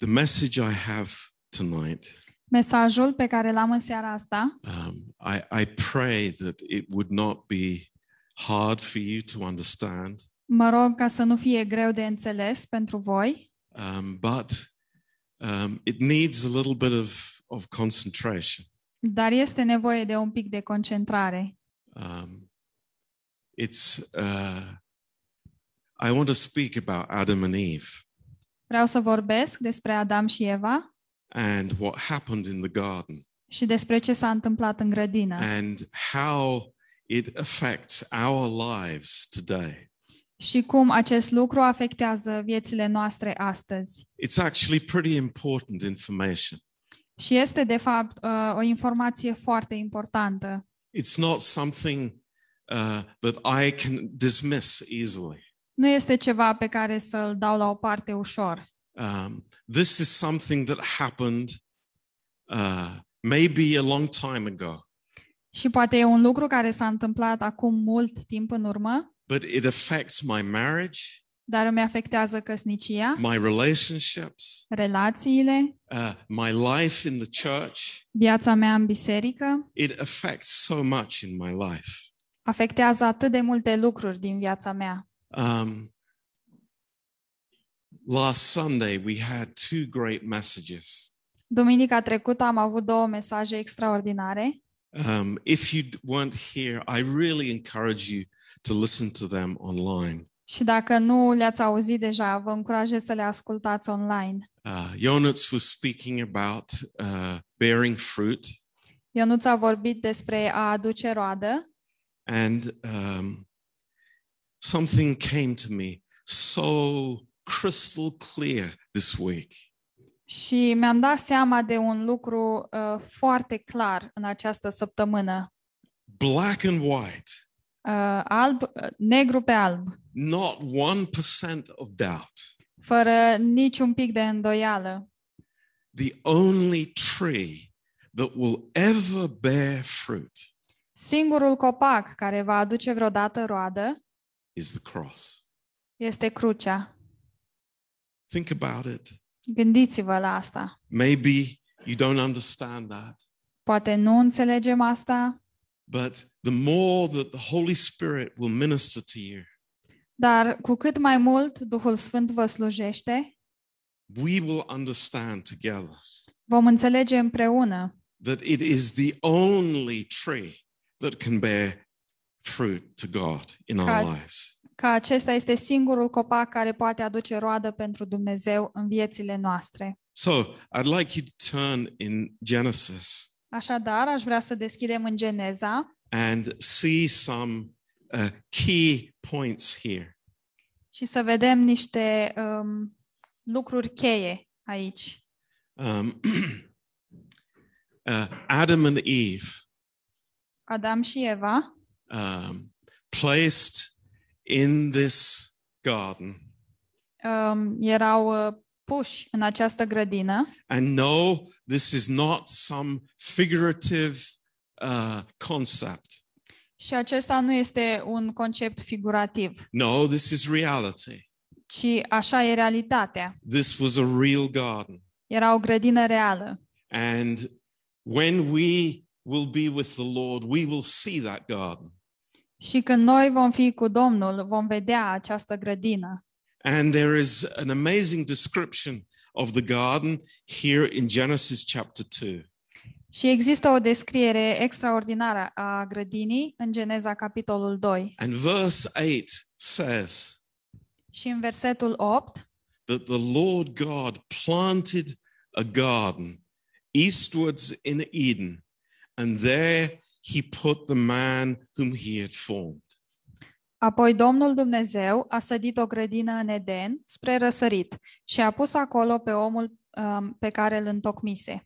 The message I have tonight, Mesajul pe care l-am în seara asta, um, I, I pray that it would not be hard for you to understand, mă rog ca să nu fie greu de înțeles pentru voi, um, but um, it needs a little bit of, of concentration. dar este nevoie de un pic de concentrare. Um, it's uh, I want to speak about Adam and Eve Vreau să vorbesc despre Adam și Eva and what happened in the garden și despre ce s-a întâmplat în grădină and how it affects our lives today. și cum acest lucru afectează viețile noastre astăzi. It's actually pretty important information. Și este, de fapt, uh, o informație foarte importantă. It's not something uh, that I can dismiss easily. Nu este ceva pe care să-l dau la o parte ușor. Um, this is something that happened uh, maybe a long time ago, Și poate e un lucru care s-a întâmplat acum mult timp în urmă, but it affects my marriage, dar îmi afectează căsnicia, my relationships, relațiile, uh, my life in the church. viața mea în biserică. It affects so much in my life. Afectează atât de multe lucruri din viața mea. Um, last Sunday, we had two great messages. Duminica trecută am avut două mesaje extraordinare. Um, if you d- weren't here, I really encourage you to listen to them online. Și dacă nu le-ați auzit deja, vă încurajez să le ascultați online. Uh, Jonas was speaking about uh, bearing fruit, Ionuț a vorbit despre a aduce roadă and um, something came to me so crystal clear this week. și mi-am dat seama de un lucru uh, foarte clar în această săptămână. Black and white, Uh, alb, uh, negru pe alb, not 1% of doubt. fără niciun pic de îndoială. The only tree that will ever bear fruit Singurul copac care va aduce vreodată roadă is the cross. este crucea. Think about it. Gândiți-vă la asta. Maybe you don't understand that, Poate nu înțelegem asta, but the more that the Holy Spirit will minister to you, dar cu cât mai mult Duhul Sfânt vă slujește, we will understand together vom înțelege împreună that it is the only tree that can bear fruit to God in our God. lives. că acesta este singurul copac care poate aduce roadă pentru Dumnezeu în viețile noastre. So I'd like you to turn in Genesis Așadar, aș vrea să deschidem în Geneza and see some uh, key points here. și să vedem niște um, lucruri cheie aici. Um, uh, Adam and Eve Adam și Eva um, placed in this garden um, erau uh, puși în această grădină and no, this is not some figurative uh, concept. și acesta nu este un concept figurativ, No, this is reality. ci așa e realitatea. This was a real garden. Era o grădină reală. And when we will be with the Lord, we will see that garden. Și când noi vom fi cu Domnul, vom vedea această grădină. And there is an amazing description of the garden here in Genesis chapter 2. Și există o descriere extraordinară a grădinii în Geneza capitolul 2. And verse 8 says Și în versetul 8 that the Lord God planted a garden eastwards in Eden, and there he put the man whom he had formed. Apoi Domnul Dumnezeu a sădit o grădină în Eden spre răsărit și a pus acolo pe omul um, pe care îl întocmise.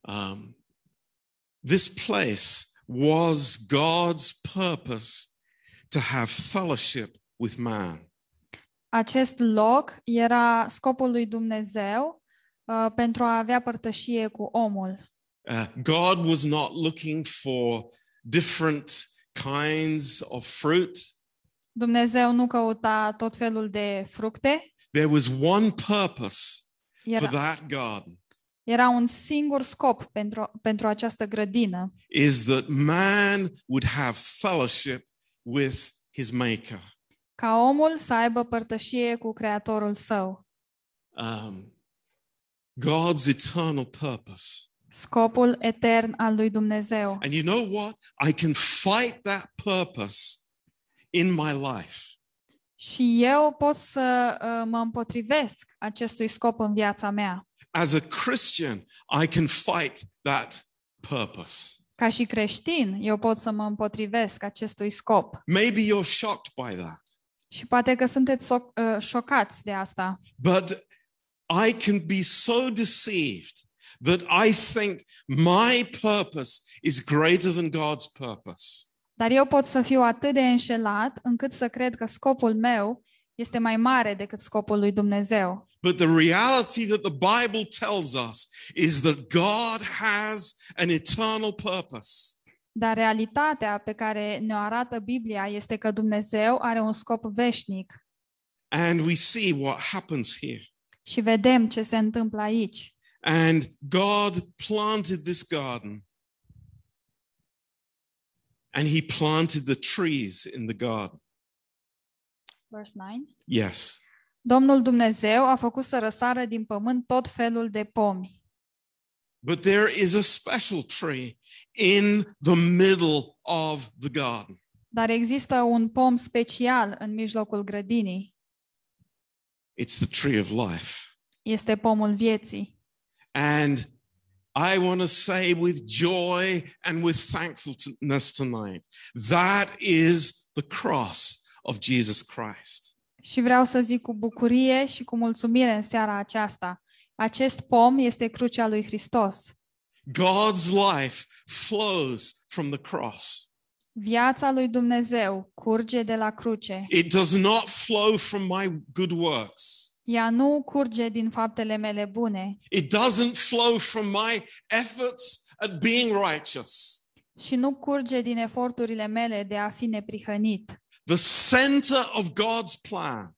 Um, this place was God's purpose to have fellowship with man. Acest loc era scopul lui Dumnezeu uh, pentru a avea părtășie cu omul. Uh, God was not looking for different kinds of fruit. Dumnezeu nu căuta tot felul de fructe, There was one purpose for that garden era un singur scop pentru, pentru această grădină, is that man would have fellowship with his maker. ca omul să aibă părtășie cu Creatorul său. Um, God's eternal purpose. Scopul etern al lui Dumnezeu. And you know what? I can fight that purpose in my life. Și eu pot să uh, mă împotrivesc acestui scop în viața mea. As a Christian, I can fight that purpose. Ca și creștin, eu pot să mă împotrivesc acestui scop. Maybe you're shocked by that, Și poate că sunteți so- uh, șocați de asta. but I can be so deceived that I think my purpose is greater than God's purpose. Dar eu pot să fiu atât de înșelat încât să cred că scopul meu este mai mare decât scopul lui Dumnezeu. But the reality that the Bible tells us is that God has an eternal purpose. Dar realitatea pe care ne-o arată Biblia este că Dumnezeu are un scop veșnic And we see what happens here. și vedem ce se întâmplă aici. And God planted this garden. And he planted the trees in the garden. Verse 9. Yes. Domnul Dumnezeu a făcut să răsară din pământ tot felul de pomi. But there is a special tree in the middle of the garden. Dar există un pom special în mijlocul grădinii. It's the tree of life. Este pomul vieții. And I want to say with joy and with thankfulness tonight that is the cross of Jesus Christ. Și vreau să zic cu bucurie și cu mulțumire în seara aceasta. Acest pom este crucea lui Hristos. God's life flows from the cross. Viața lui Dumnezeu curge de la cruce. It does not flow from my good works. Ea nu curge din faptele mele bune It doesn't flow from my efforts at being righteous. și nu curge din eforturile mele de a fi neprihănit. The center of God's plan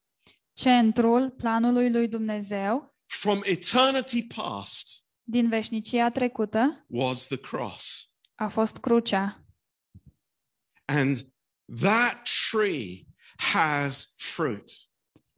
Centrul planului lui Dumnezeu from eternity past din veșnicia trecută was the cross. a fost crucea. And that tree has fruit.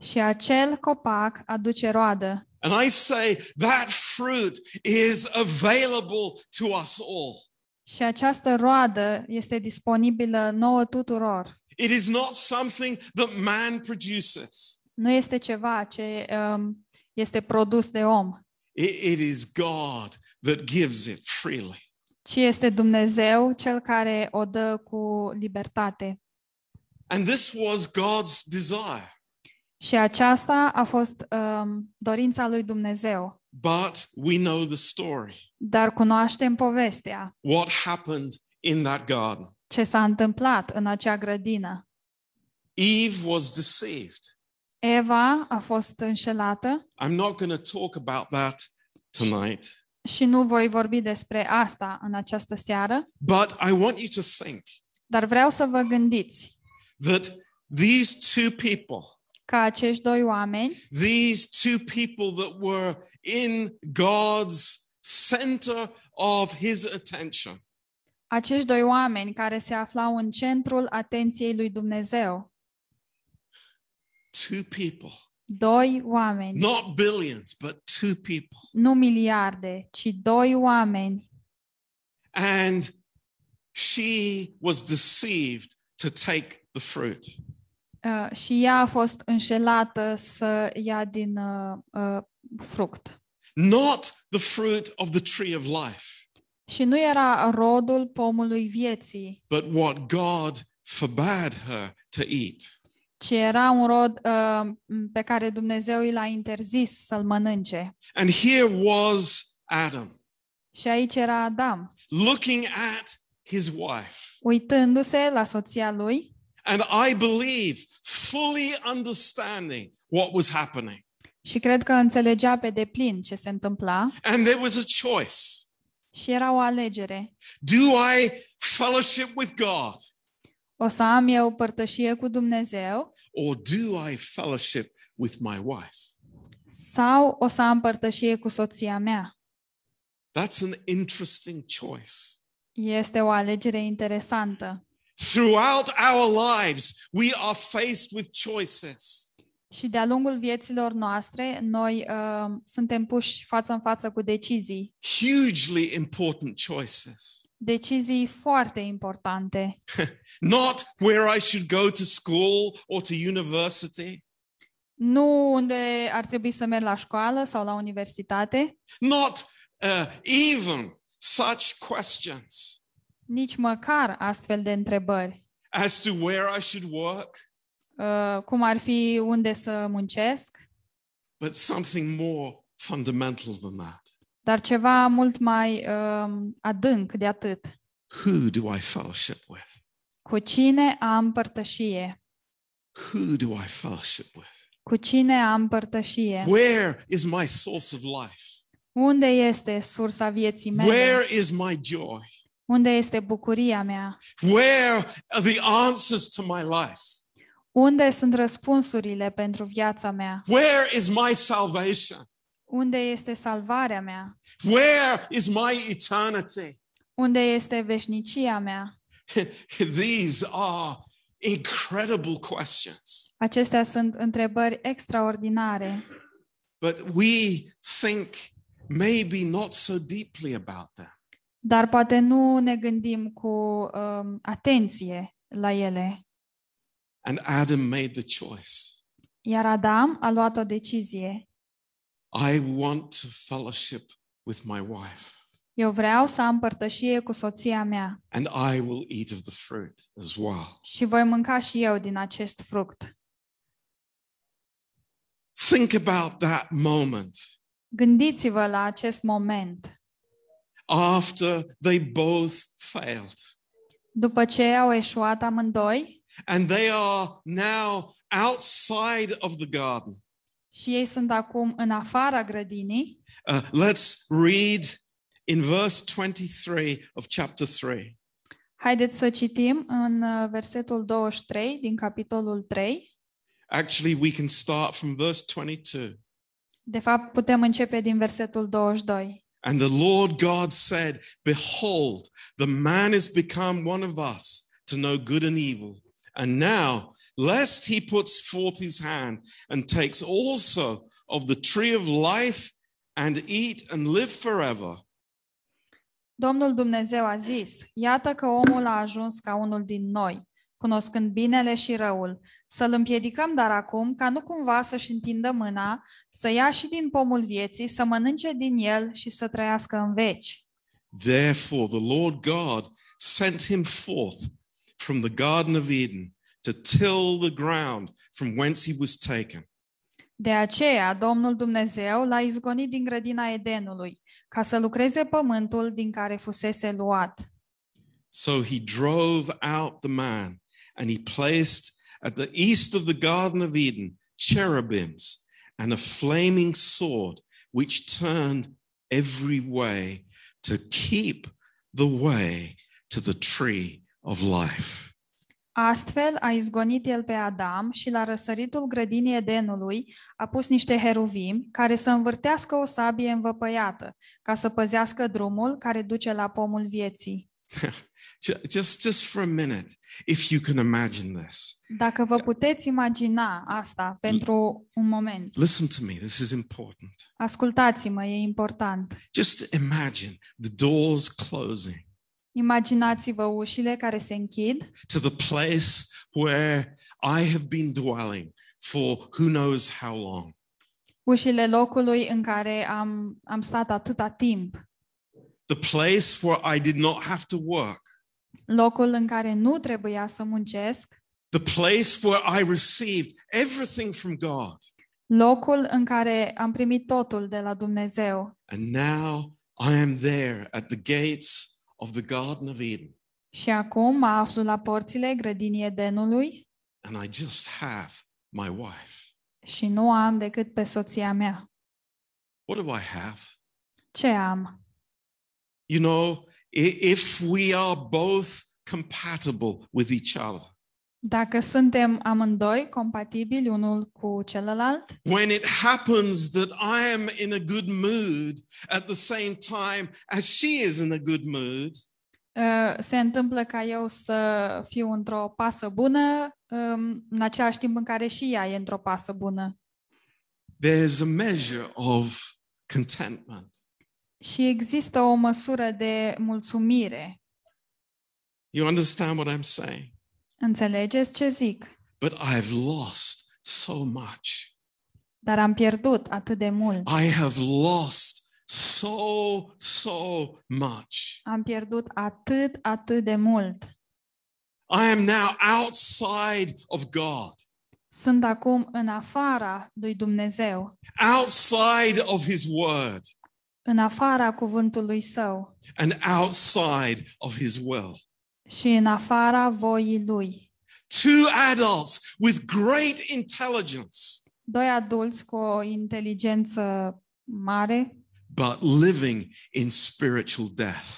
Și acel copac aduce roadă. And I say that fruit is available to us all. Și această roadă este disponibilă nouă tuturor. It is not something that man produces. Nu este ceva ce um, este produs de om, It, it is God that gives it freely. ci este Dumnezeu cel care o dă cu libertate. And this was God's desire. Și aceasta a fost um, dorința lui Dumnezeu. But we know the story. Dar cunoaștem povestea, What happened in that garden? ce s-a întâmplat în acea grădină. Eve was deceived. Eva a fost înșelată I'm not going to talk about that tonight, și nu voi vorbi despre asta în această seară, but I want you to think dar vreau să vă gândiți that these two people, că acești doi oameni, these two people that were in God's center of his attention, acești doi oameni care se aflau în centrul atenției lui Dumnezeu, two people, doi oameni, not billions, but two people. nu miliarde, ci doi oameni. And she was deceived to take the fruit. Uh, și ea a fost înșelată să ia din uh, uh, fruct. Not the fruit of the tree of life, Și nu era rodul pomului vieții, but what God forbade her to eat. ci era un rod uh, pe care Dumnezeu i l-a interzis să-l mănânce. And here was Adam Și aici era Adam, looking at his wife. uitându-se la soția lui And I believe fully understanding what was happening. și cred că înțelegea pe deplin ce se întâmpla And there was a choice. și era o alegere. Do I fellowship with God O să am eu părtășie cu Dumnezeu or do I fellowship with my wife? Sau o să am părtășie cu soția mea? That's an interesting choice. Este o alegere interesantă. Throughout our lives, we are faced with choices. Și de-a lungul vieților noastre, noi uh, suntem puși față în față cu decizii. Hugely important choices. Decizii foarte importante. Not where I should go to school or to university, Nu unde ar trebui să merg la școală sau la universitate, not uh, even such questions nici măcar astfel de întrebări. as to where I should work, Uh, cum ar fi unde să muncesc, but something more fundamental than that. dar ceva mult mai um, adânc de atât. Who do I fellowship with? Cu cine am părtășie? Who do I fellowship with? Cu cine am părtășie? Where is my source of life? Unde este sursa vieții mele? Where is my joy? Unde este bucuria mea? Where are the answers to my life? Unde sunt răspunsurile pentru viața mea? Where is my salvation? Unde este salvarea mea? Where is my eternity? Unde este veșnicia mea? These are incredible questions. Acestea sunt întrebări extraordinare, But we think maybe not so deeply about them. Dar poate nu ne gândim cu um, atenție la ele. And Adam made the choice. Iar Adam a luat o decizie. I want to fellowship with my wife, Eu vreau să am părtășie cu soția mea and I will eat of the fruit as well. și voi mânca și eu din acest fruct. Think about that moment Gândiți-vă la acest moment, after they both failed. după ce au eșuat amândoi And they are now outside of the garden. și ei sunt acum în afara grădinii. Uh, let's read in verse 23 of chapter 3. Haideți să citim în uh, versetul 23 din capitolul 3. Actually, we can start from verse 22. De fapt, putem începe din versetul 22. And the Lord God said, Behold, the man is become one of us to know good and evil. And now, lest he puts forth his hand and takes also of the tree of life and eat and live forever. Domnul Dumnezeu a zis, iată că omul a ajuns ca unul din noi, cunoscând binele și răul. Să-l împiedicăm dar acum ca nu cumva să-și întindă mâna, să ia și din pomul vieții, să mănânce din el și să trăiască în veci. Therefore, the Lord God sent him forth from the Garden of Eden to till the ground from whence he was taken. De aceea, Domnul Dumnezeu l-a izgonit din grădina Edenului, ca să lucreze pământul din care fusese luat. So he drove out the man, and he placed at the east of the Garden of Eden cherubims and a flaming sword, which turned every way to keep the way to the tree of life. Astfel a izgonit el pe Adam și la răsăritul grădinii Edenului a pus niște heruvimi care să învârtească o sabie învăpăiată, ca să păzească drumul care duce la pomul vieții. Ju- Just, just for a minute, if you can imagine this. Dacă vă puteți imagina asta pentru un moment, Listen to me, this is important. ascultați-mă, e important. Just imagine the doors closing Imaginați-vă ușile care se închid to the place where I have been dwelling for who knows how long. ușile locului în care am, am stat atâta timp, The place where I did not have to work. locul în care nu trebuia să muncesc, The place where I received everything from God. locul în care am primit totul de la Dumnezeu. And now I am there at the gates of the Garden of Eden. Și acum mă aflu la porțile grădinii Edenului And I just have my wife. și nu am decât pe soția mea. What do I have? Ce am? You know, if we are both compatible with each other, Dacă suntem amândoi compatibili unul cu celălalt, when it happens that I am in a good mood at the same time as she is in a good mood, uh, se întâmplă ca eu să fiu într-o pasă bună, um, în același timp în care și ea e într-o pasă bună. there's a measure of contentment. Și există o măsură de mulțumire. You understand what I'm saying? Înțelegeți ce zic? But I've lost so much. Dar am pierdut atât de mult. I have lost so, so much. Am pierdut atât, atât de mult. I am now outside of God, Sunt acum în afara lui Dumnezeu, outside of His Word, în afara cuvântului său and outside of His will. și în afara voii lui. Two adults with great intelligence, Doi adulți cu o inteligență mare, but living in spiritual death.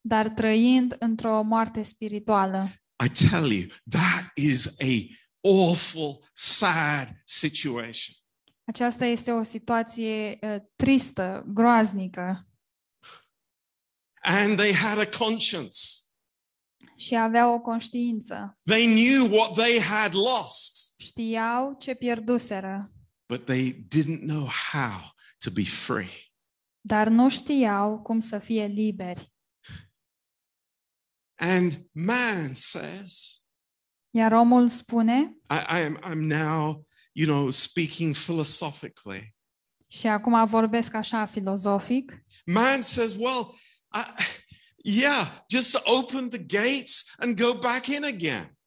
dar trăind într-o moarte spirituală. I tell you, that is a awful, sad situation. Aceasta este o situație uh, tristă, groaznică And they had a conscience. și aveau o conștiință. They knew what they had lost, Știau ce pierduseră, but they didn't know how to be free. dar nu știau cum să fie liberi. And man says, Iar omul spune, I, I am I'm now, you know, speaking philosophically. și acum vorbesc așa filozofic, Man says, well, I, yeah, just open the gates and go back in again.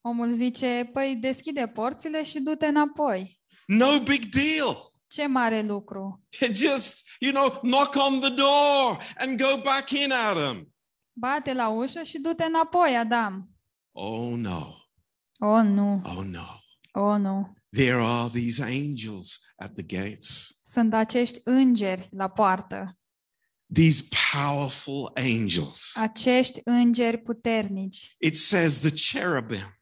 omul zice, păi deschide porțile și du-te înapoi. No big deal. Ce mare lucru! Just, you know, knock on the door and go back in, Adam. Bate la ușă și du-te înapoi, Adam. Oh no. Oh, nu, Oh no. oh, nu. There are these angels at the gates. Sunt acești îngeri la poartă, These powerful angels. acești îngeri puternici. It says the cherubim.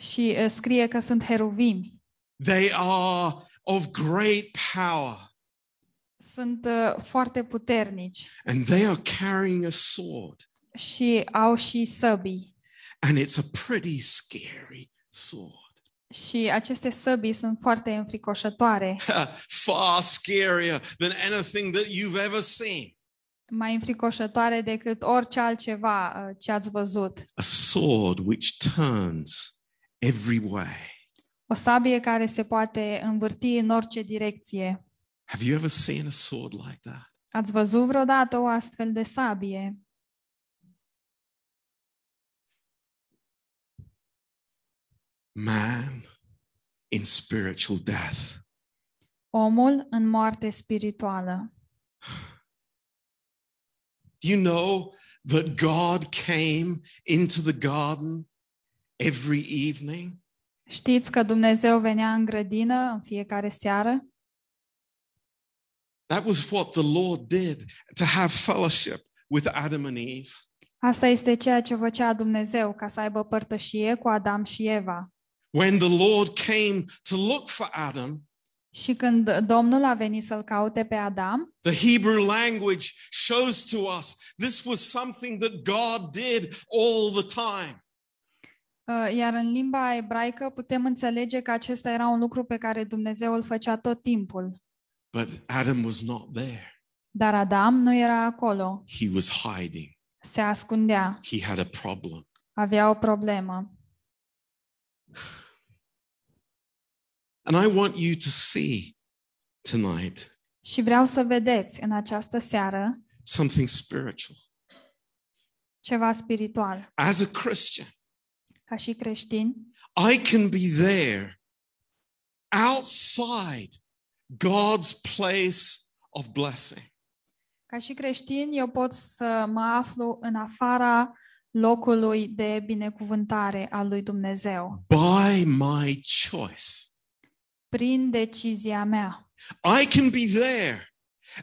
Și uh, scrie că sunt heruvimi. They are of great power Sunt uh, foarte puternici and they are carrying a sword. și au și săbii. And it's a pretty scary sword. Și aceste săbii sunt foarte înfricoșătoare, Far scarier than anything that you've ever seen. mai înfricoșătoare decât orice altceva uh, ce ați văzut. A sword which turns every way. O sabie care se poate învârti în orice direcție. Have you ever seen a sword like that? Ați văzut vreodată o astfel de sabie? Man in spiritual death. Omul în moarte spirituală. Do you know that God came into the garden every evening? Știți că Dumnezeu venea în grădină în fiecare seară? That was what the Lord did to have fellowship with Adam and Eve. Asta este ceea ce făcea Dumnezeu ca să aibă părtășie cu Adam și Eva. When the Lord came to look for Adam, Și când Domnul a venit să-l caute pe Adam, the Hebrew language shows to us this was something that God did all the time. uh, iar în limba ebraică putem înțelege că acesta era un lucru pe care Dumnezeu îl făcea tot timpul. But Adam was not there. Dar Adam nu era acolo, He was hiding. se ascundea, He had a problem. avea o problemă. And I want you to see tonight Și vreau să vedeți în această seară something spiritual. ceva spiritual. As a Christian, Ca și creștini, I can be there outside God's place of blessing. ca și creștini, eu pot să mă aflu în afara locului de binecuvântare al lui Dumnezeu, by my choice. Prin decizia mea. I can be there.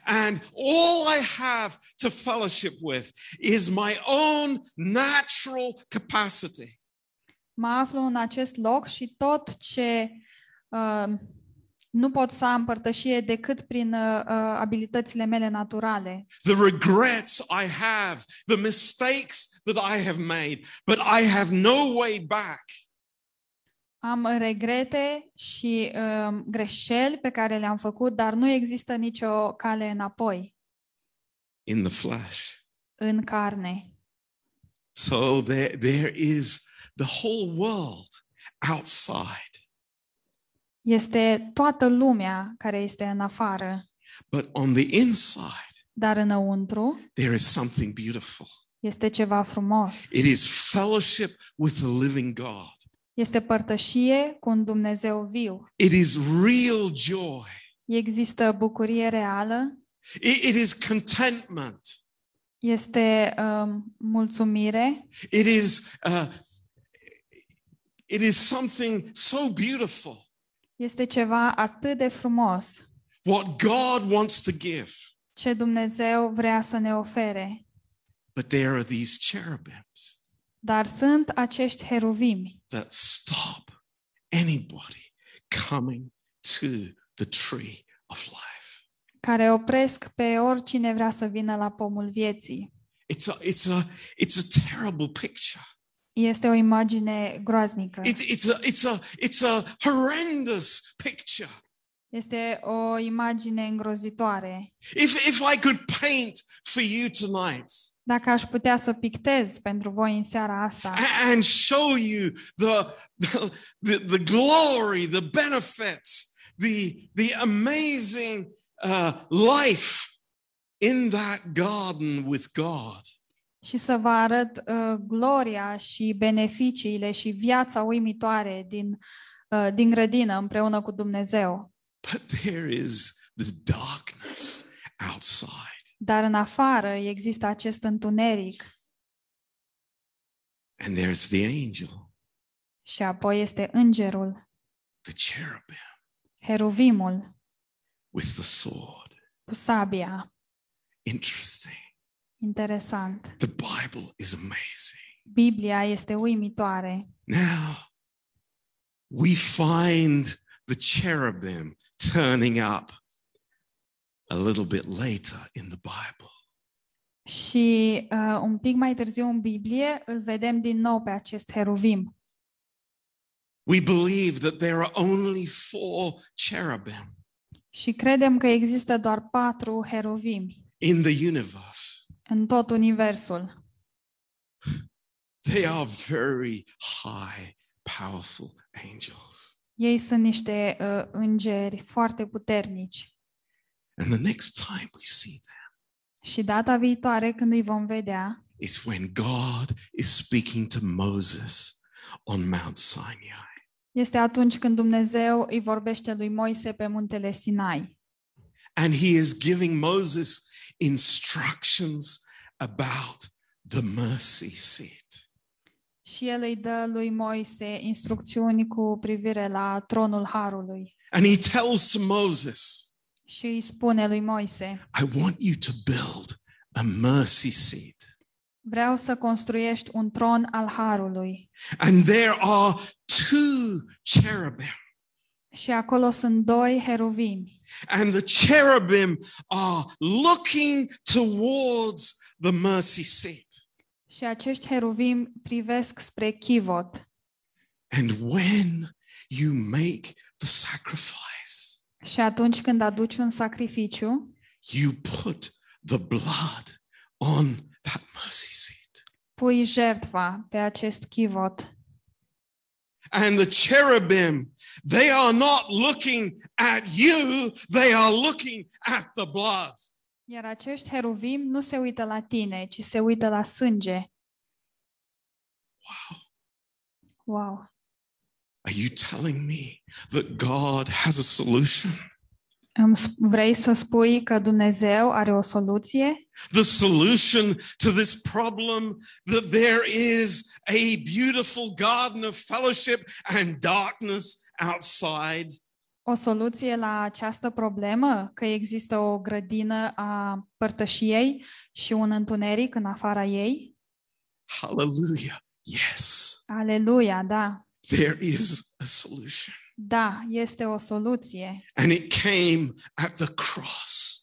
And all I have to fellowship with is my own natural capacity. Mă aflu în acest loc și tot ce uh, nu pot să am părtășie decât prin uh, uh, abilitățile mele naturale. the regrets I have, the mistakes that I have made, but I have no way back. Am regrete și um, greșeli pe care le-am făcut, dar nu există nicio cale înapoi in the flesh. în carne. So there, there is the whole world outside. Este toată lumea care este în afară, But on the inside, dar înăuntru there is something beautiful. este ceva frumos. It is fellowship with the living God. Este părtășie cu un Dumnezeu viu. It is real joy. Există bucurie reală, It, it is contentment. este um, mulțumire, It is, uh, it is something so beautiful. este ceva atât de frumos What God wants to give. ce Dumnezeu vrea să ne ofere. But there are these cherubims Dar sunt acești heruvimi that stop anybody coming to the tree of life. care opresc pe oricine vrea să vină la pomul vieții. It's a, it's a, it's a terrible picture. Este o imagine groaznică. It's, it's, a, it's, a, it's a horrendous picture. Este o imagine îngrozitoare. If, if I could paint for you tonight Dacă aș putea să pictez pentru voi în seara asta a- and show you the, the, the, the glory, the benefits, the, the amazing uh, life in that garden with God, și să vă arăt uh, gloria și beneficiile și viața uimitoare din, uh, din grădină împreună cu Dumnezeu. but there is this darkness outside. Dar în afară există acest întuneric And there's the angel, și apoi este îngerul, the cherubim heruvimul with the sword. cu sabia. Interesting. Interesant. The Bible is amazing. Biblia este uimitoare. Now, we find the cherubim turning up a little bit later in the Bible. Și uh, un pic mai târziu în Biblie îl vedem din nou pe acest heruvim. We believe that there are only four cherubim Și credem că există doar patru heruvimi in the universe. în tot universul. They are very high, powerful angels. Ei sunt niște uh, îngeri foarte puternici. And the next time we see them Și data viitoare, când îi vom vedea, is when God is speaking to Moses on Mount Sinai. este atunci când Dumnezeu îi vorbește lui Moise pe muntele Sinai. And he is giving Moses instructions about the mercy seat. Și el îi dă lui Moise instrucțiuni cu privire la tronul Harului. And he tells to Moses, Și îi spune lui Moise, I want you to build a mercy seat. vreau să construiești un tron al Harului. And there are two cherubim. Și acolo sunt doi heruvimi. And the cherubim are looking towards the mercy seat. Și acești heruvimi privesc spre chivot. And when you make the sacrifice, Și atunci când aduci un sacrificiu, you put the blood on that mercy seat. pui jertfa pe acest chivot. And the cherubim, they are not looking at you, they are looking at the blood. Iar acești heruvimi nu se uită la tine, ci se uită la sânge. Wow. Wow! Are you telling me that God has a solution? Îmi sp- Vrei să spui că Dumnezeu are o soluție? The solution to this problem that there is a beautiful garden of fellowship and darkness outside? O soluție la această problemă? Că există o grădină a părtășiei și un întuneric în afara ei? Hallelujah. Yes, Aleluia, da. There is a solution. Da, este o soluție And it came at the cross.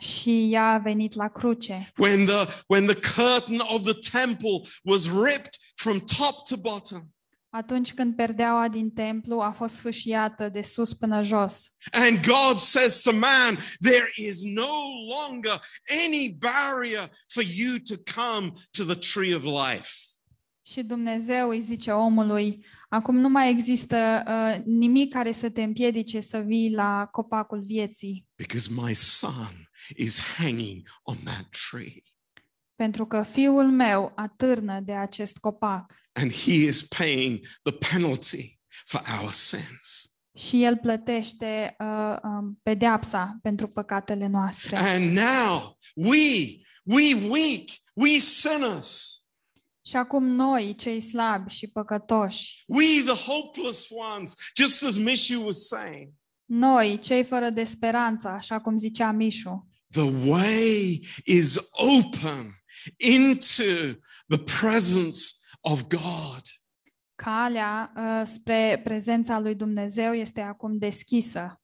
și ea a venit la cruce. When the, when the curtain of the temple was ripped from top to bottom. Atunci când perdeaua din templu a fost sfâșiată de sus până jos. And God says to man, there is no longer any barrier for you to come to the tree of life. Și Dumnezeu îi zice omului, acum nu mai există uh, nimic care să te împiedice să vii la copacul vieții, Because my son is hanging on that tree. pentru că fiul meu atârnă de acest copac And he is paying the penalty for our sins. și el plătește uh, um, pedeapsa pentru păcatele noastre. And now we, we weak, we sinners, Și acum noi, cei slabi și păcătoși, we the hopeless ones, just as Mishu was saying, noi, cei fără de speranță, așa cum zicea Mișu, the way is open into the presence of God. calea uh, spre prezența lui Dumnezeu este acum deschisă.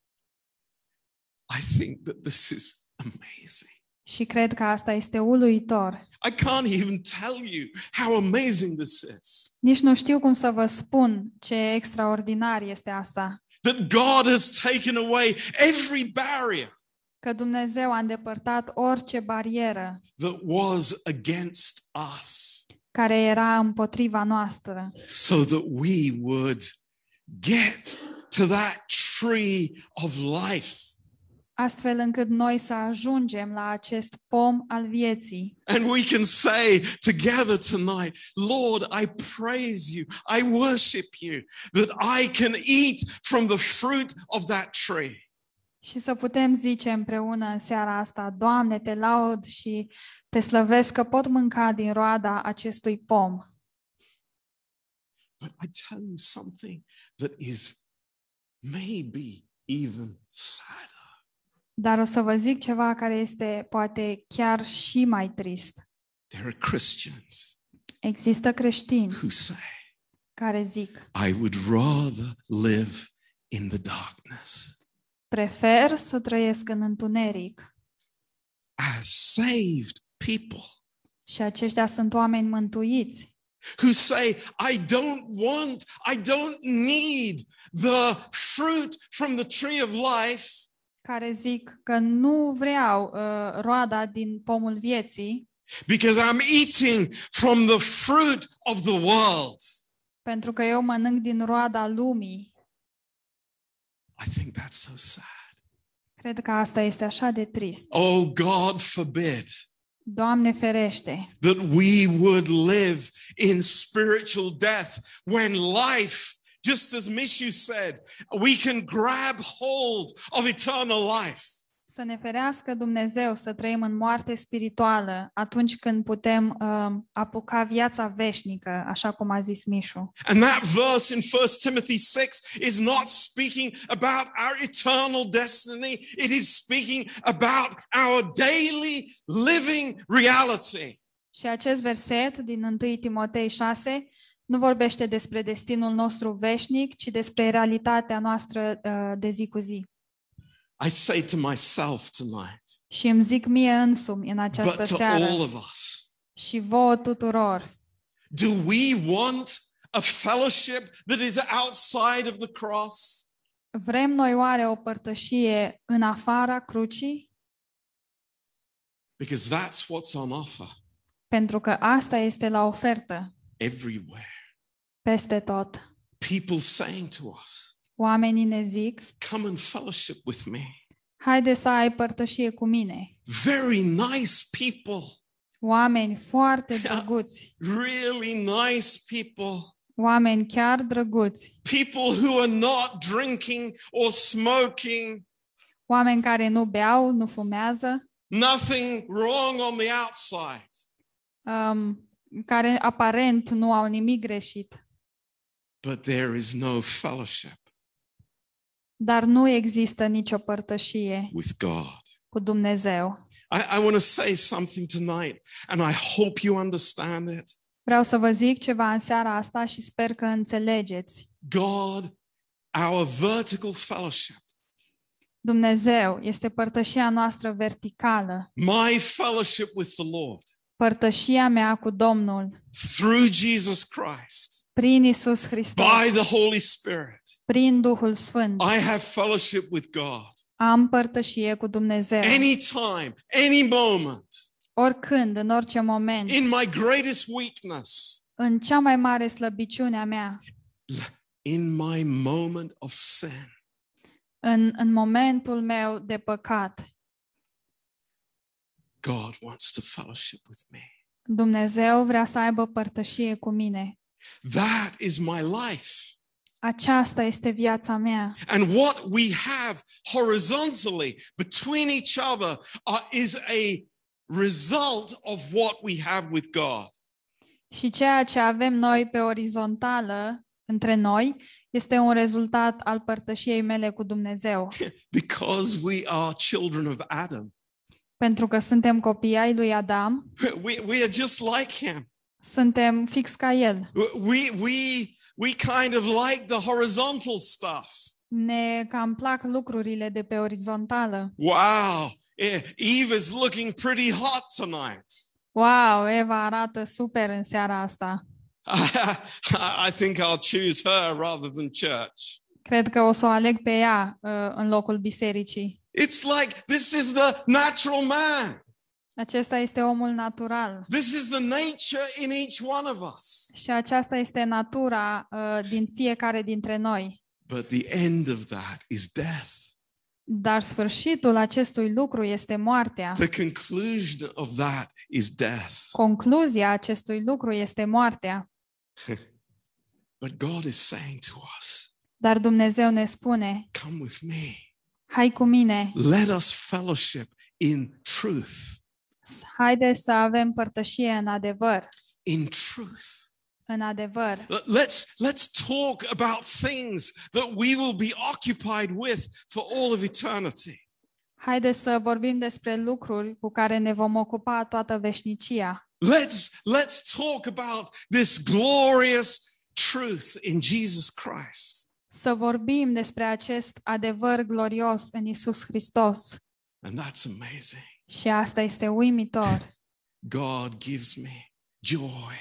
I think that this is amazing. Și cred că asta este uluitor. I can't even tell you how amazing this is. Nici nu știu cum să vă spun ce extraordinar este asta. That God has taken away every barrier Că Dumnezeu a îndepărtat orice barieră that was against us care era împotriva noastră, so that we would get to that tree of life. Astfel încât noi să ajungem la acest pom al vieții. And we can say together tonight, Lord, I praise you, I worship you, that I can eat from the fruit of that tree. Și să putem zice împreună în seara asta, Doamne, te laud și te slăvesc că pot mânca din roada acestui pom. But I tell you something that is maybe even sadder. Dar o să vă zic ceva care este poate chiar și mai trist. There are Christians Există creștini who say, care zic, I would rather live in the darkness prefer să trăiesc în întuneric. as saved people Și aceștia sunt oameni mântuiți, who say, I don't want, I don't need the fruit from the tree of life care zic că nu vreau uh, roada din pomul vieții, because I'm eating from the fruit of the world. pentru că eu mănânc din roada lumii. I think that's so sad. Cred că asta este așa de trist. Oh, God forbid Doamne ferește that we would live in spiritual death when life, just as Mishu said, we can grab hold of eternal life. să ne ferească Dumnezeu să trăim în moarte spirituală atunci când putem uh, apuca viața veșnică, așa cum a zis Mișu. And that verse in 1 Timothy 6 is not speaking about our eternal destiny, it is speaking about our daily living reality. Și acest verset din 1 Timotei 6 nu vorbește despre destinul nostru veșnic, ci despre realitatea noastră uh, de zi cu zi. I say to myself tonight, Și îmi zic mie însumi în această but to seară all of us, și vouă tuturor, do we want a fellowship that is outside of the cross? vrem noi oare o părtășie în afara crucii? Because that's what's on offer Pentru că asta este la ofertă everywhere. peste tot. People saying to us, Oamenii ne zic, Come and fellowship with me. haide să ai părtășie cu mine. Very nice people, Oameni foarte drăguți, really nice people. oameni chiar drăguți, People who are not drinking or smoking, oameni care nu beau, nu fumează, nothing wrong on the outside. um, care aparent nu au nimic greșit, But there is no fellowship dar nu există nicio părtășie with God. cu Dumnezeu. I, I want to say something tonight, and I hope you understand it. Vreau să vă zic ceva în seara asta și sper că înțelegeți. God, our vertical fellowship, Dumnezeu este părtășia noastră verticală, my fellowship with the Lord părtășia mea cu Domnul, through Jesus Christ, prin Isus Hristos, by the Holy Spirit. prin Duhul Sfânt. I have fellowship with God Am părtășie cu Dumnezeu. anytime, any moment, Oricând, în orice moment, in my greatest weakness, în cea mai mare slăbiciune a mea, in my moment of sin. în, în momentul meu de păcat, God wants to fellowship with me. Dumnezeu vrea să aibă părtășie cu mine. That is my life. Aceasta este viața mea. And what we have horizontally between each other uh, is a result of what we have with God. Și ceea ce avem noi pe orizontală între noi este un rezultat al părtășiei mele cu Dumnezeu. Because we are children of Adam. Pentru că suntem copii ai lui Adam, We, we are just like him. suntem fix ca el. We, we, we kind of like the horizontal stuff. Ne cam plac lucrurile de pe orizontală. Wow, eh, Eve is looking pretty hot tonight. Wow, Eva arată super în seara asta. I think I'll choose her rather than church. Cred că o să o aleg pe ea uh, în locul bisericii. It's like this is the natural man. Acesta este omul natural. This is the nature in each one of us. Și aceasta este natura uh, din fiecare dintre noi. But the end of that is death. Dar sfârșitul acestui lucru este moartea. The conclusion of that is death. Concluzia acestui lucru este moartea. But God is saying to us, Dar Dumnezeu ne spune, Come with me. Hai cu mine, Let us fellowship in truth. haide să avem părtășie în adevăr. In truth. În adevăr. Let's, let's talk about things that we will be occupied with for all of eternity. Haide să vorbim despre lucruri cu care ne vom ocupa toată veșnicia. Let's, let's talk about this glorious truth in Jesus Christ. Să vorbim despre acest adevăr glorios în Isus Hristos. And that's amazing. Și asta este uimitor. God gives me joy.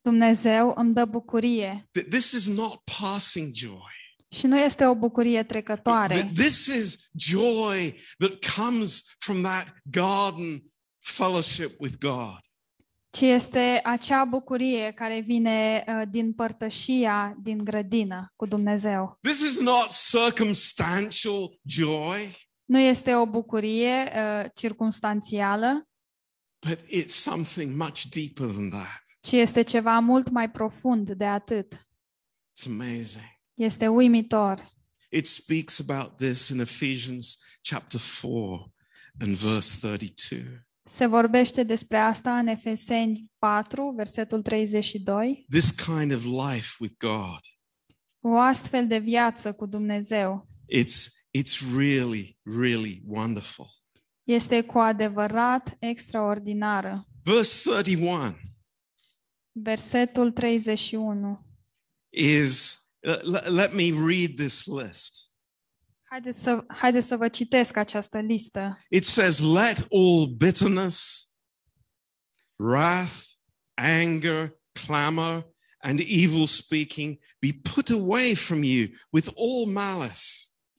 Dumnezeu îmi dă bucurie. Th- This is not passing joy. Și nu este o bucurie trecătoare, Th- This is joy that comes from that garden fellowship with God. Ci este acea bucurie care vine uh, din părtășia din grădină cu Dumnezeu. This is not circumstantial joy, Nu este o bucurie uh, circumstanțială, but it's something much deeper than that. ci este ceva mult mai profund de atât. It's amazing. Este uimitor. It speaks about this in Ephesians chapter 4 and verse 32. Se vorbește despre asta în Efeseni 4, versetul 32. This kind of life with God. O astfel de viață cu Dumnezeu It's it's really really wonderful. este cu adevărat extraordinară. Verse 31 Versetul 31. is uh, le- let me read this list. Haideți să, haideți să vă citesc această listă. It says, Let all bitterness, wrath, anger, clamor, and evil speaking be put away from you with all malice.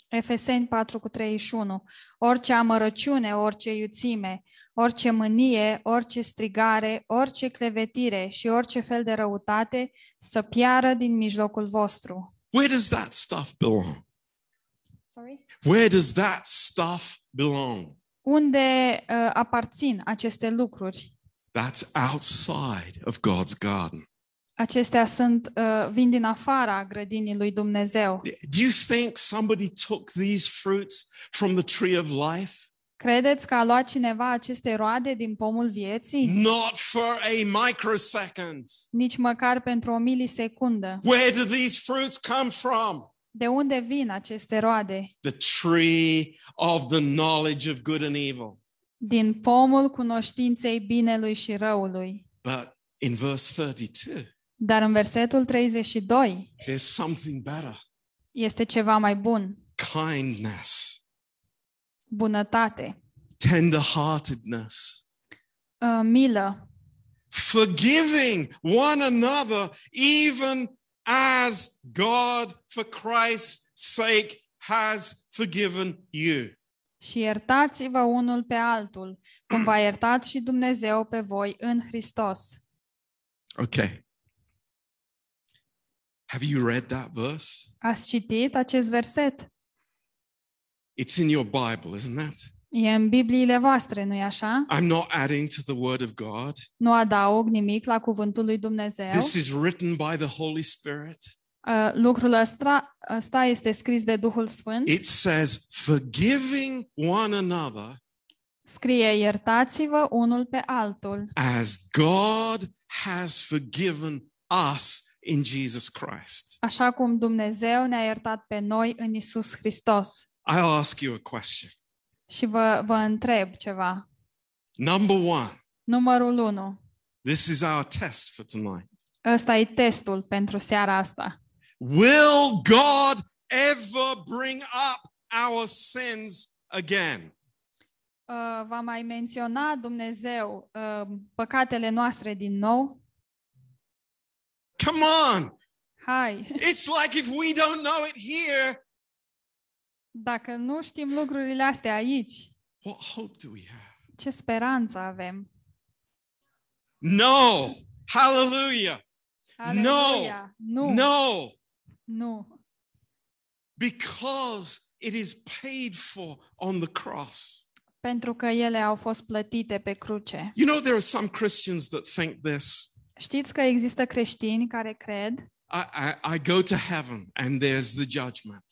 Efeseni 4 cu 31. Orice amărăciune, orice iuțime, orice mânie, orice strigare, orice clevetire și orice fel de răutate să piară din mijlocul vostru. Where does that stuff belong? Sorry? Where does that stuff belong? Unde uh, aparțin aceste lucruri? That's outside of God's garden. Acestea sunt, uh, vin din afara grădinii lui Dumnezeu. Do you think somebody took these fruits from the tree of life? Credeți că a luat cineva aceste roade din pomul vieții? Not for a microsecond. Nici măcar pentru o milisecundă. Where do these fruits come from? De unde vin aceste roade? The tree of the knowledge of good and evil. Din pomul cunoștinței binelui și răului. But in verse 32, Dar în versetul 32 there's something better este ceva mai bun, kindness, bunătate, tender-heartedness, uh, milă, forgiving one another, even as God, for Christ's sake, has forgiven you. și iertați-vă unul pe altul, cum v-a iertat și Dumnezeu pe voi în Hristos. Okay. Have you read that verse? Ați citit acest verset? It's in your Bible, isn't it? E în Bibliile voastre, nu-i așa? I'm not adding to the Word of God. Nu adaug nimic la cuvântul lui Dumnezeu. This is written by the Holy Spirit. Uh, lucrul ăsta, ăsta este scris de Duhul Sfânt. It says, forgiving one another Scrie, iertați-vă unul pe altul, as God has forgiven us in Jesus Christ. așa cum Dumnezeu ne-a iertat pe noi în Isus Hristos. I'll ask you a question. Și vă, vă întreb ceva. Number one, Numărul 1. this is our test for tonight. Ăsta e testul pentru seara asta. Will God ever bring up our sins again? Uh, va mai menționa Dumnezeu uh, păcatele noastre din nou? Come on. Hai, It's like if we don't know it here, dacă nu știm lucrurile astea aici, what hope do we have? ce speranță avem? No. Hallelujah. Aleluia! Nu, No. nu. Because it is paid for on the cross. Pentru că ele au fost plătite pe cruce. You know, there are some Christians that think this. Știți că există creștini care cred I, I, I go to heaven and there's the judgment.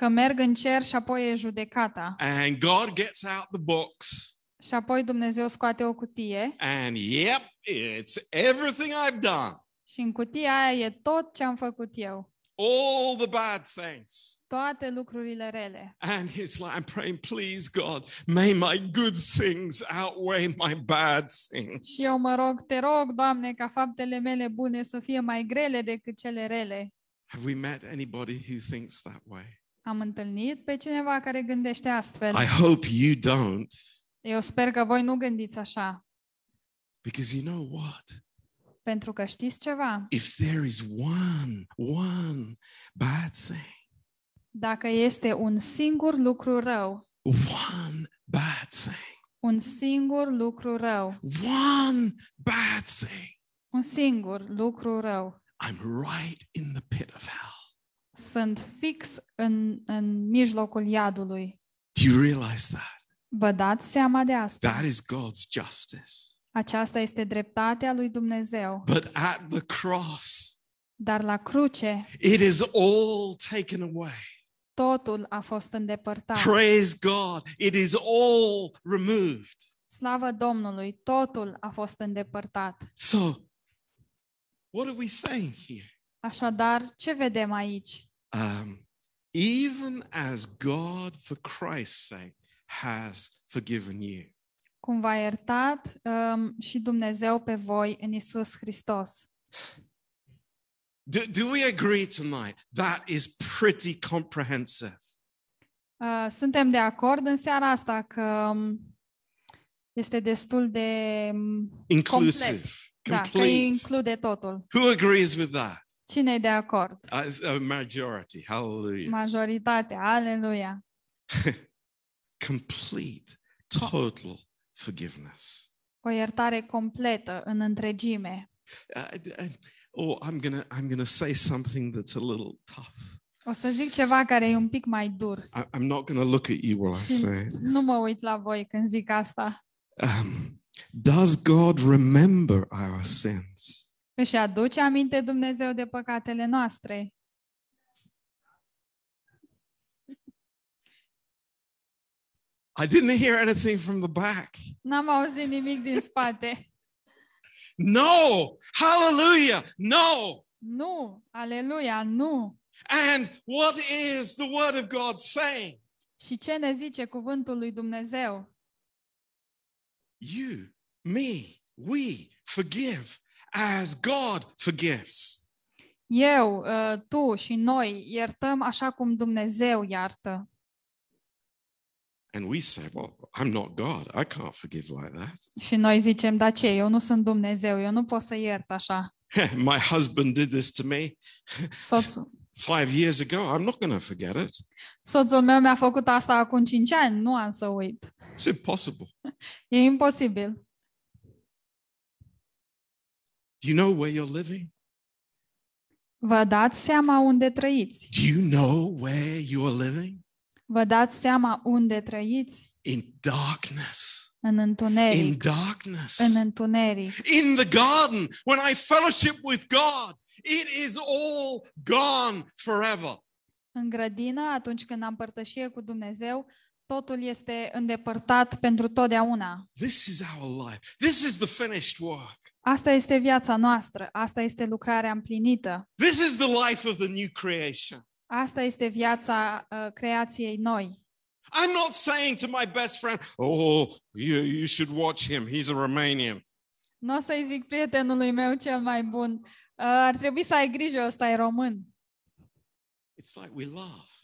Că merg în cer și apoi e judecata. And God gets out the books Și apoi Dumnezeu scoate o cutie and yep, it's everything I've done. și în cutia aia e tot ce am făcut eu. All the bad things. Toate lucrurile rele. And it's like, I'm praying, please, God, may my good things outweigh my bad things. Și eu mă rog, te rog, Doamne, ca faptele mele bune să fie mai grele decât cele rele. Have we met anybody who thinks that way? Am întâlnit pe cineva care gândește astfel. I hope you don't, Eu sper că voi nu gândiți așa. because you know what? Pentru că știți ceva? If there is one, one bad thing, Dacă este un singur lucru rău, one bad thing, un singur lucru rău, one bad thing, un singur lucru rău, I'm right in the pit of hell. Sunt fix în, în mijlocul iadului. Do you realize that? Vă dați seama de asta? That is God's justice. Aceasta este dreptatea lui Dumnezeu. But at the cross, Dar la cruce, it is all taken away. totul a fost îndepărtat. Praise God. It is all removed. Slavă Domnului, totul a fost îndepărtat. So, what are we saying here? Așadar, ce vedem aici? Um, even as God, for Christ's sake, has forgiven you. Cum v-a iertat um, și Dumnezeu pe voi în Isus Hristos. Do, do we agree tonight? That is pretty comprehensive. Uh, suntem de acord în seara asta că um, este destul de um, Inclusive, da, că complete. include totul. Who agrees with that? Cine e de acord? As a majority. Hallelujah. Majoritatea, aleluia. Complete, total forgiveness. O iertare completă în întregime. Uh, uh, oh, I'm gonna I'm gonna say something that's a little tough. O să zic ceva care e un pic mai dur. I, I'm not gonna look at you while I Și say it. nu mă uit la voi când zic asta. Um, does God remember our sins? Își aduce aminte Dumnezeu de păcatele noastre. I didn't hear anything from the back. N-am auzit nimic din spate. No, hallelujah, no. Nu, aleluia, nu. And what is the word of God saying? Și ce ne zice cuvântul lui Dumnezeu? You, me, we forgive as God forgives. Eu, uh, tu și noi iertăm așa cum Dumnezeu iartă. And we say, well, I'm not God. I can't forgive like that. Și noi zicem, da ce, eu nu sunt Dumnezeu, eu nu pot să iert așa. My husband did this to me Soțul, five years ago. I'm not going to forget it. soțul meu mi-a făcut asta acum 5 ani, nu am să uit. It's impossible. E imposibil. Do you know where you're living? Vă dați seama unde trăiți? Do you know where you are living? Vă dați seama unde trăiți? In darkness. În întuneric. In darkness. În întuneric. In the garden, when I fellowship with God, it is all gone forever. În grădină, atunci când am părtășie cu Dumnezeu, totul este îndepărtat pentru totdeauna. This is our life. This is the finished work. Asta este viața noastră, asta este lucrarea împlinită, This is the life of the new creation. asta este viața uh, creației noi. I'm not saying to my best friend, oh, you, you should watch him. He's a Romanian. Nu o să-i zic prietenului meu cel mai bun, uh, ar trebui să ai grijă, ăsta e român. It's like we laugh.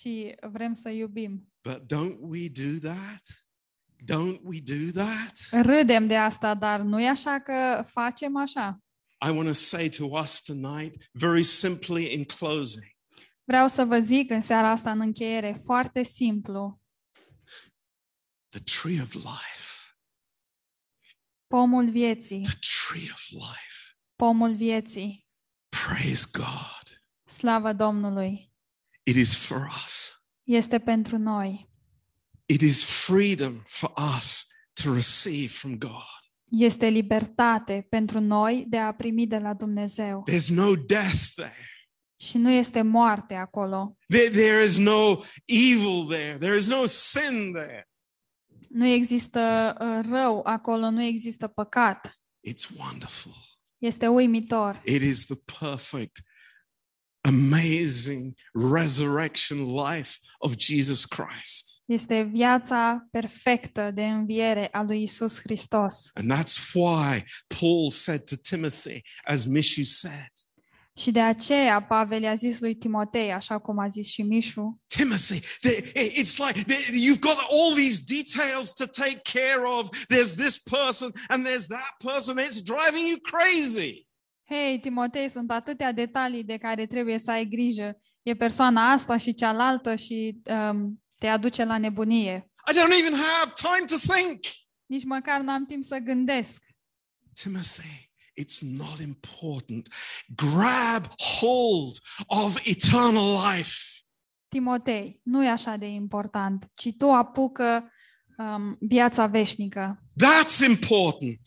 Și vrem să iubim. But don't we do that? Don't we do that? Râdem de asta, dar nu e așa că facem așa. I want to say to us tonight, very simply in closing, Vreau să vă zic în seara asta, în încheiere, foarte simplu, the tree of life, pomul vieții, the tree of life. pomul vieții, Praise God. slavă Domnului, It is for us. este pentru noi. It is freedom for us to receive from God. Este libertate pentru noi de a primi de la Dumnezeu. There's no death there. Și nu este moarte acolo. There, there is no evil there. There is no sin there. Nu există uh, rău acolo, nu există păcat. It's wonderful. Este uimitor. It is the perfect, amazing resurrection life of Jesus Christ. Este viața perfectă de înviere a lui Isus Hristos. And that's why Paul said to Timothy, as Mishu said, Și de aceea Pavel i-a zis lui Timotei, așa cum a zis și Mișu, Timothy, it's like you've got all these details to take care of. There's this person and there's that person. It's driving you crazy. Hei, Timotei, sunt atâtea detalii de care trebuie să ai grijă. E persoana asta și cealaltă și um, te aduce la nebunie. I don't even have time to think. Nici măcar n-am timp să gândesc. Timothy, it's not important. Grab hold of eternal life. Timotei, nu e așa de important, ci tu apucă um, viața veșnică. That's important.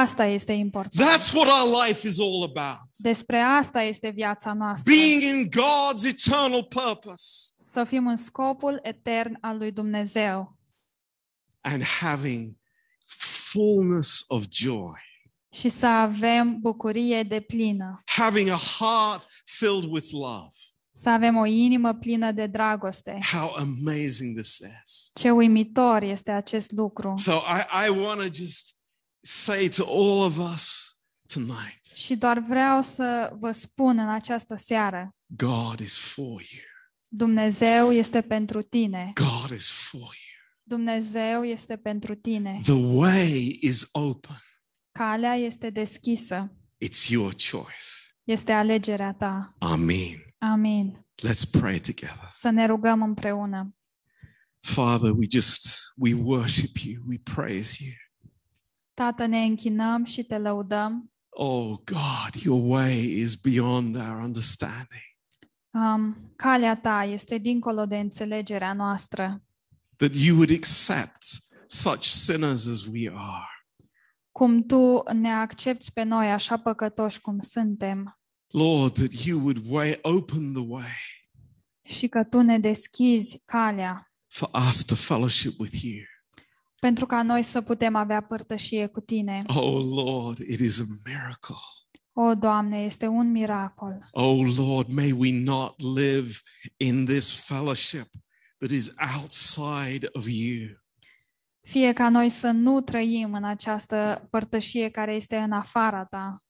Asta este important. That's what our life is all about. Despre asta este viața noastră. Being in God's eternal purpose Să fim în scopul etern al lui Dumnezeu and having fullness of joy. și să avem bucurie de plină, having a heart filled with love. să avem o inimă plină de dragoste. How amazing this is. Ce uimitor este acest lucru. So I, I want to just say to all of us tonight Și doar vreau să vă spun în această seară, God is for you. Dumnezeu este pentru tine. God is for you. Dumnezeu este pentru tine. The way is open. Calea este deschisă. It's your choice. Este alegerea ta. Amen. Amin. Let's pray together. Să ne rugăm împreună. Father, we just we worship you. We praise you. Tată, ne închinăm și te lăudăm. Oh God, your way is beyond our understanding. Um, calea ta este dincolo de înțelegerea noastră. That you would accept such sinners as we are. Cum tu ne accepti pe noi așa păcătoși cum suntem Lord, that you would way open the way și că tu ne deschizi calea for us to fellowship with you. Pentru ca noi să putem avea părtășie cu tine. Oh Lord, it is a miracle. O, Doamne, este un miracol. Oh Lord, may we not live in this fellowship that is outside of you. Fie ca noi să nu trăim în această părtășie care este în afara ta.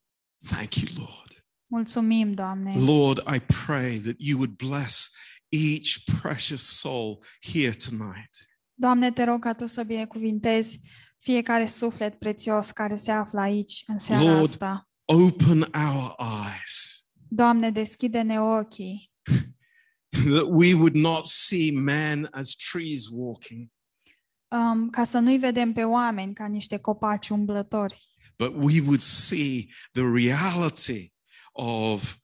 Thank you, Lord. Mulțumim, Doamne. Lord, I pray that you would bless each precious soul here tonight. Doamne, te rog ca tu să binecuvintezi fiecare suflet prețios care se află aici în seara Lord, asta. Open our eyes Doamne, deschide-ne ochii that we would not see men as trees walking, um, ca să nu-i vedem pe oameni ca niște copaci umblători, but we would see the reality of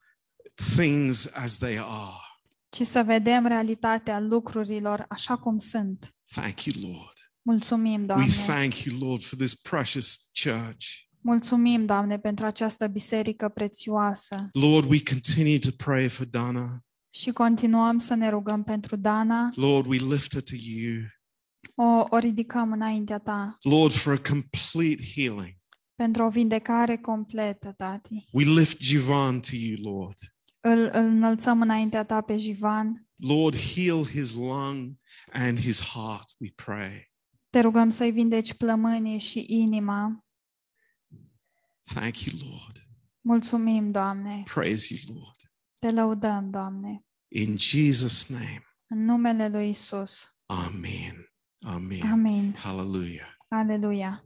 things as they are. ci să vedem realitatea lucrurilor așa cum sunt. Thank you, Lord. Mulțumim, We Doamne. thank you, Lord, for this precious church. Mulțumim, Doamne, pentru această biserică prețioasă. Lord, we continue to pray for Dana. Și continuăm să ne rugăm pentru Dana. Lord, we lift her to you. O, o ridicăm înaintea ta Lord, for a complete healing. pentru o vindecare completă, Tati. We lift Jivan to you, Lord. Îl, îl înălțăm înaintea ta pe Jivan. Lord, heal his lung and his heart, we pray. Te rugăm să-i vindeci plămânii și inima. Thank you, Lord. Mulțumim, Doamne. Praise you, Lord. Te lăudăm, Doamne. In Jesus' name, În numele lui Isus. Amen. Amen. Amin. Hallelujah. Aleluia.